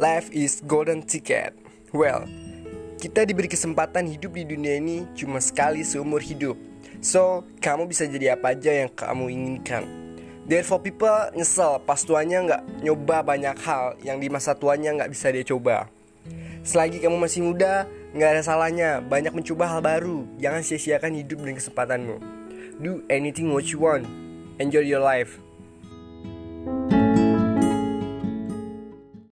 Life is golden ticket. Well, kita diberi kesempatan hidup di dunia ini cuma sekali seumur hidup. So, kamu bisa jadi apa aja yang kamu inginkan. Therefore people nyesel pas tuanya nggak nyoba banyak hal yang di masa tuanya nggak bisa dia coba. Selagi kamu masih muda, nggak ada salahnya banyak mencoba hal baru. Jangan sia-siakan hidup dan kesempatanmu. Do anything what you want. Enjoy your life.